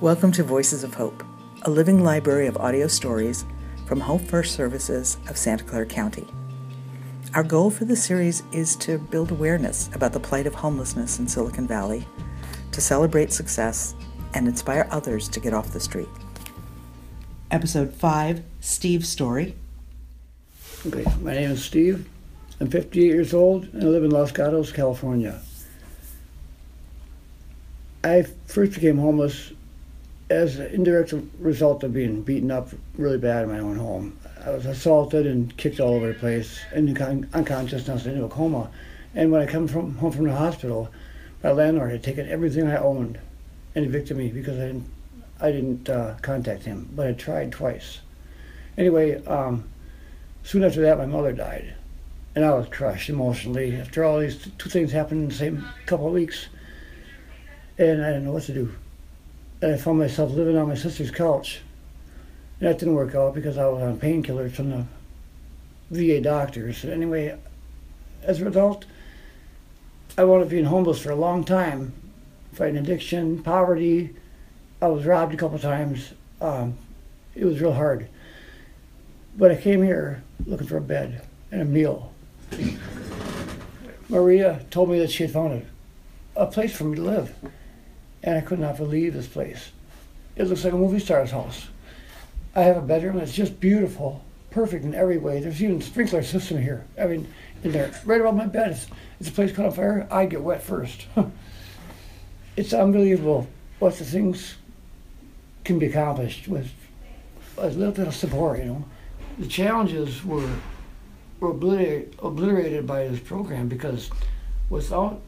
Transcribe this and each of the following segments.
Welcome to Voices of Hope, a living library of audio stories from Home First Services of Santa Clara County. Our goal for this series is to build awareness about the plight of homelessness in Silicon Valley, to celebrate success, and inspire others to get off the street. Episode 5 Steve's Story. Okay, my name is Steve. I'm 58 years old and I live in Los Gatos, California. I first became homeless as an indirect result of being beaten up really bad in my own home. I was assaulted and kicked all over the place and unconsciousness into a coma. And when I come from home from the hospital, my landlord had taken everything I owned and evicted me because I didn't, I didn't uh, contact him. But I tried twice. Anyway, um, soon after that, my mother died, and I was crushed emotionally. After all these two things happened in the same couple of weeks, and I didn't know what to do. And I found myself living on my sister's couch. And that didn't work out because I was on painkillers from the VA doctors. Anyway, as a result, I wound up being homeless for a long time, fighting addiction, poverty. I was robbed a couple times. Um, it was real hard. But I came here looking for a bed and a meal. Maria told me that she had found a, a place for me to live and I could not believe this place. It looks like a movie star's house. I have a bedroom that's just beautiful, perfect in every way. There's even a sprinkler system here. I mean, in there, right above my bed. It's, it's a place caught on fire. I get wet first. it's unbelievable what the things can be accomplished with a little bit of support. You know, the challenges were were obliterated, obliterated by this program because without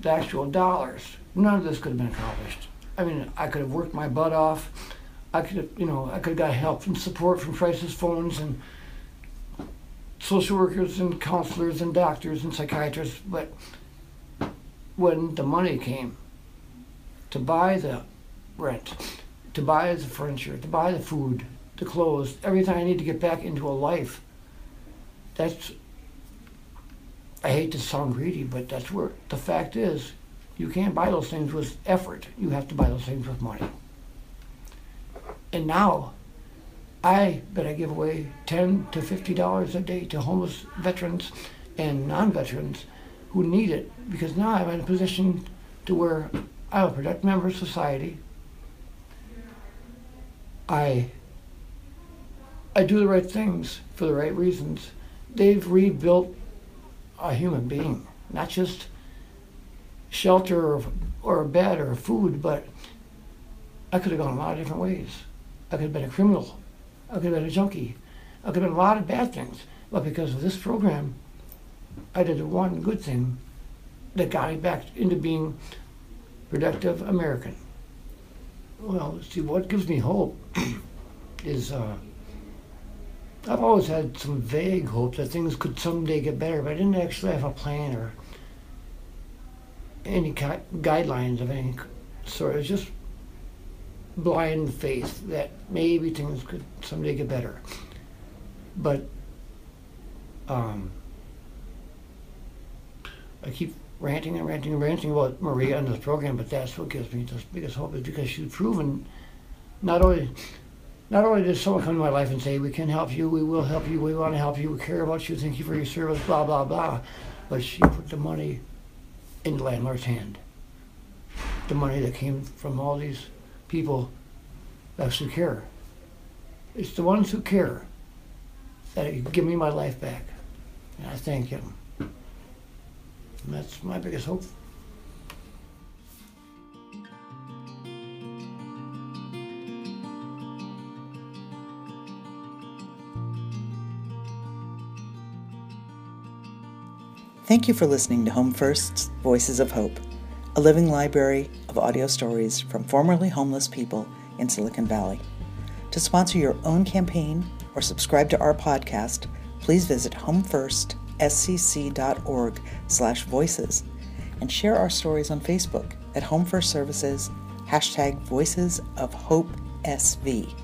the actual dollars, none of this could have been accomplished. I mean, I could have worked my butt off. I could have, you know, I could have got help and support from crisis phones and social workers and counselors and doctors and psychiatrists. But when the money came to buy the rent, to buy the furniture, to buy the food, the clothes, everything I need to get back into a life, that's I hate to sound greedy, but that's where the fact is you can't buy those things with effort. You have to buy those things with money. And now, I bet I give away ten to fifty dollars a day to homeless veterans and non-veterans who need it because now I'm in a position to where I'm a productive member of society. I I do the right things for the right reasons. They've rebuilt a human being, not just shelter or, or a bed or food, but I could have gone a lot of different ways. I could have been a criminal. I could have been a junkie. I could have been a lot of bad things. But because of this program, I did the one good thing that got me back into being productive American. Well, see, what gives me hope is uh, I've always had some vague hope that things could someday get better, but I didn't actually have a plan or any ki- guidelines of any sort. It was just blind faith that maybe things could someday get better. But um, I keep ranting and ranting and ranting about Maria and this program, but that's what gives me the biggest hope is because she's proven not only not only does someone come to my life and say, we can help you, we will help you, we want to help you, we care about you, thank you for your service, blah, blah, blah, but she put the money in the landlord's hand. The money that came from all these people that who care. It's the ones who care that give me my life back. And I thank him. And that's my biggest hope. Thank you for listening to Home First's Voices of Hope, a living library of audio stories from formerly homeless people in Silicon Valley. To sponsor your own campaign or subscribe to our podcast, please visit homefirst.scc.org slash voices and share our stories on Facebook at Home First Services, hashtag Voices of Hope SV.